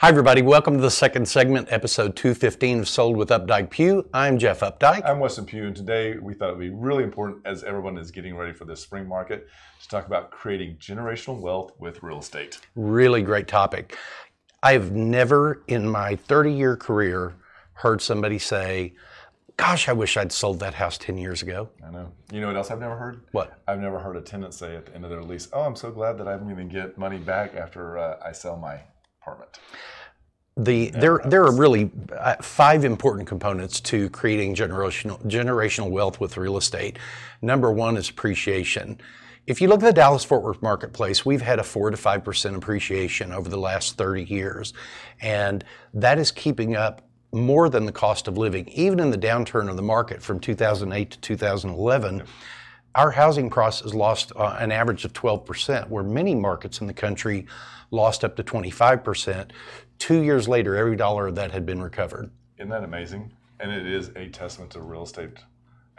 Hi, everybody. Welcome to the second segment, episode 215 of Sold with Updike Pugh. I'm Jeff Updike. I'm Weston Pugh, and today we thought it would be really important as everyone is getting ready for this spring market to talk about creating generational wealth with real estate. Really great topic. I've never in my 30 year career heard somebody say, Gosh, I wish I'd sold that house 10 years ago. I know. You know what else I've never heard? What? I've never heard a tenant say at the end of their lease, Oh, I'm so glad that I'm going to get money back after uh, I sell my apartment. The, there, there are really uh, five important components to creating generational, generational wealth with real estate. Number one is appreciation. If you look at the Dallas Fort Worth marketplace, we've had a 4 to 5% appreciation over the last 30 years. And that is keeping up more than the cost of living. Even in the downturn of the market from 2008 to 2011, our housing process lost uh, an average of 12%, where many markets in the country lost up to 25%. Two years later, every dollar of that had been recovered. Isn't that amazing? And it is a testament to real estate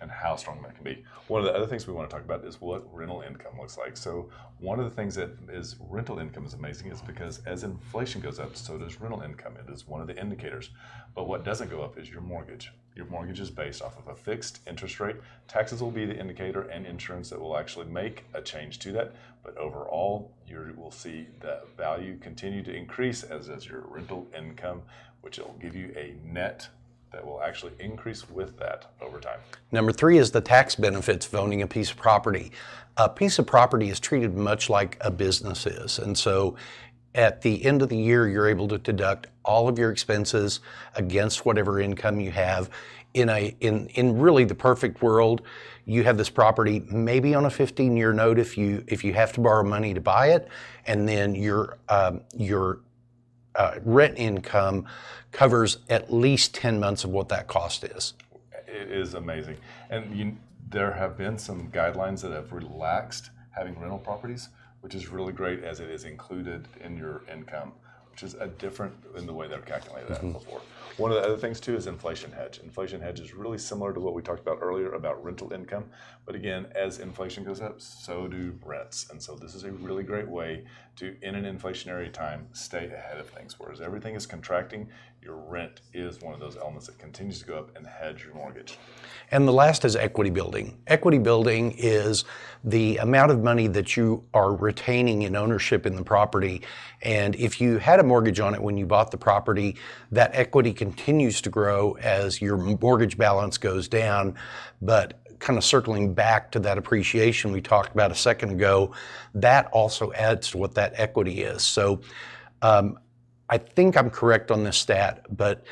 and how strong that can be. One of the other things we want to talk about is what rental income looks like. So one of the things that is rental income is amazing is because as inflation goes up, so does rental income. It is one of the indicators. But what doesn't go up is your mortgage. Your mortgage is based off of a fixed interest rate. Taxes will be the indicator and insurance that will actually make a change to that. But overall, you will see the value continue to increase as does your rental income, which will give you a net that will actually increase with that over time. Number three is the tax benefits of owning a piece of property. A piece of property is treated much like a business is. And so at the end of the year, you're able to deduct all of your expenses against whatever income you have. In a in in really the perfect world, you have this property maybe on a 15 year note if you if you have to borrow money to buy it, and then your um, your uh, rent income covers at least 10 months of what that cost is. It is amazing. And you, there have been some guidelines that have relaxed having rental properties, which is really great as it is included in your income, which is a different in the way they've calculated that mm-hmm. before. One of the other things too is inflation hedge. Inflation hedge is really similar to what we talked about earlier about rental income. But again, as inflation goes up, so do rents. And so this is a really great way to, in an inflationary time, stay ahead of things. Whereas everything is contracting, your rent is one of those elements that continues to go up and hedge your mortgage. And the last is equity building. Equity building is the amount of money that you are retaining in ownership in the property. And if you had a mortgage on it when you bought the property, that equity continues to grow as your mortgage balance goes down. But kind of circling back to that appreciation we talked about a second ago, that also adds to what that equity is. So um, I think I'm correct on this stat, but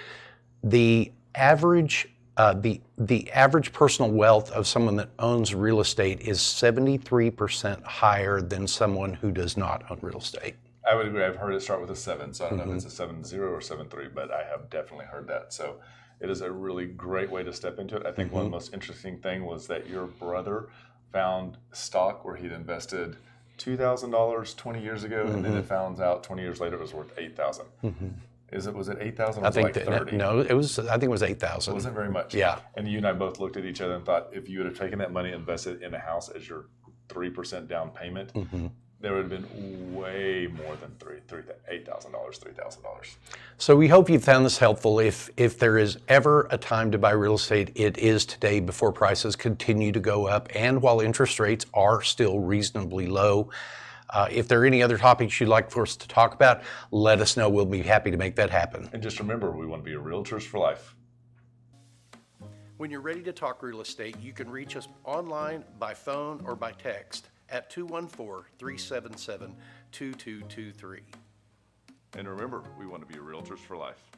the average uh, the the average personal wealth of someone that owns real estate is 73% higher than someone who does not own real estate. I would agree. I've heard it start with a seven, so I don't mm-hmm. know if it's a seven zero or seven three, but I have definitely heard that. So it is a really great way to step into it. I think mm-hmm. one of the most interesting thing was that your brother found stock where he'd invested two thousand dollars twenty years ago, mm-hmm. and then it mm-hmm. found out twenty years later it was worth eight thousand. Mm-hmm. Is it was it eight thousand? I think like that, no, it was. I think it was eight thousand. It wasn't very much. Yeah. And you and I both looked at each other and thought, if you would have taken that money and invested in a house as your three percent down payment, mm-hmm there would have been way more than three, three, eight thousand dollars, three thousand dollars. So we hope you found this helpful. If if there is ever a time to buy real estate, it is today before prices continue to go up, and while interest rates are still reasonably low. Uh, if there are any other topics you'd like for us to talk about, let us know. We'll be happy to make that happen. And just remember, we want to be a realtors for life. When you're ready to talk real estate, you can reach us online, by phone, or by text at 214 377 2223. And remember, we want to be realtors for life.